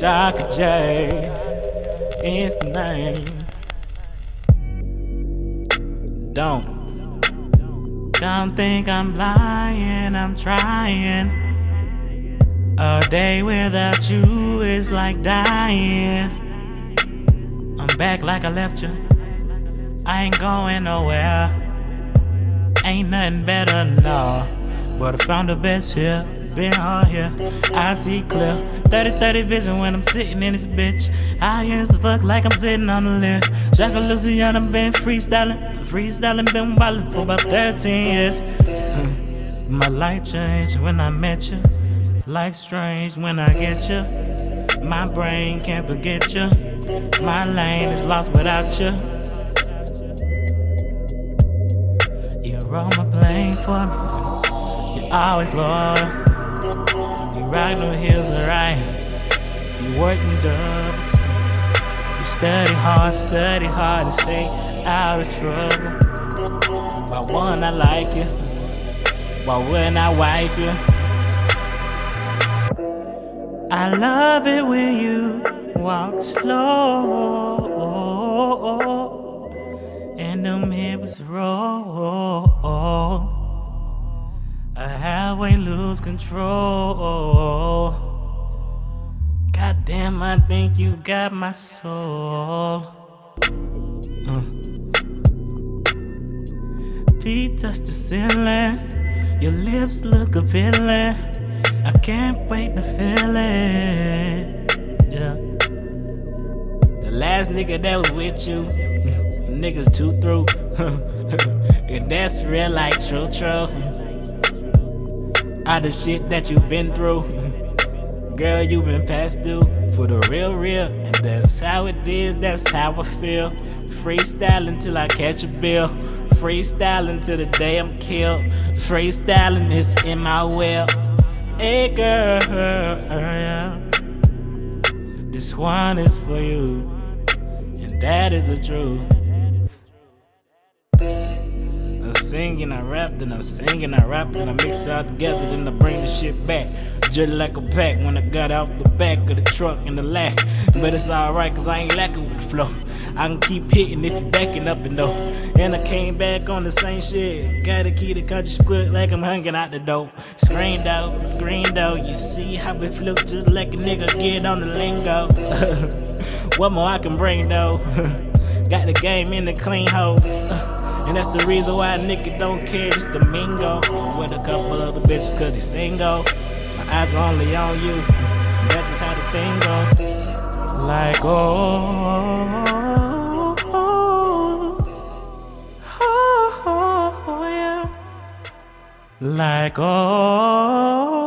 Shaka J is the name. Don't, don't think I'm lying, I'm trying. A day without you is like dying. I'm back like I left you. I ain't going nowhere. Ain't nothing better, no. But I found the best here. Been all here. I see clear. 30 30 vision when I'm sitting in this bitch. I used to fuck like I'm sitting on the lift. Shaka Luciano, I've been freestyling. Freestyling, been wildin' for about 13 years. My life changed when I met you. Life strange when I get you. My brain can't forget you. My lane is lost without you. You roll my plane for me. You're always loyal. You ride no heels right. You work me doubles. You study hard, study hard to stay out of trouble. Why one I like you? Why wouldn't I wipe you? I love it when you walk slow and them hips roll. I halfway lose control. Goddamn, I think you got my soul. Uh. Feet touch the ceiling, your lips look appealing. I can't wait to feel it. Yeah. The last nigga that was with you, niggas too through. and that's real like true, true. All the shit that you've been through. Girl, you've been past due for the real, real. And that's how it is, that's how I feel. Freestyling till I catch a bill. Freestyling till the day I'm killed. Freestyling is in my will. Hey girl, yeah. this one is for you, and that is the truth. And I rap, then I sing and I rap, then I mix it all together, then I bring the shit back. Just like a pack when I got out the back of the truck in the lack. But it's alright, cause I ain't lacking with the flow. I can keep hitting if you backing up and though. And I came back on the same shit. Gotta keep the country squirt like I'm hanging out the door. Screened out, screened out. You see how it flip just like a nigga get on the lingo. what more I can bring though? Got the game in the clean hole. And that's the reason why a nigga don't care, just the mingo. With a couple other bitches, cause they single. My eyes are only on you. That's just how the thing go. Like, oh, oh, oh, oh, yeah. Like, oh.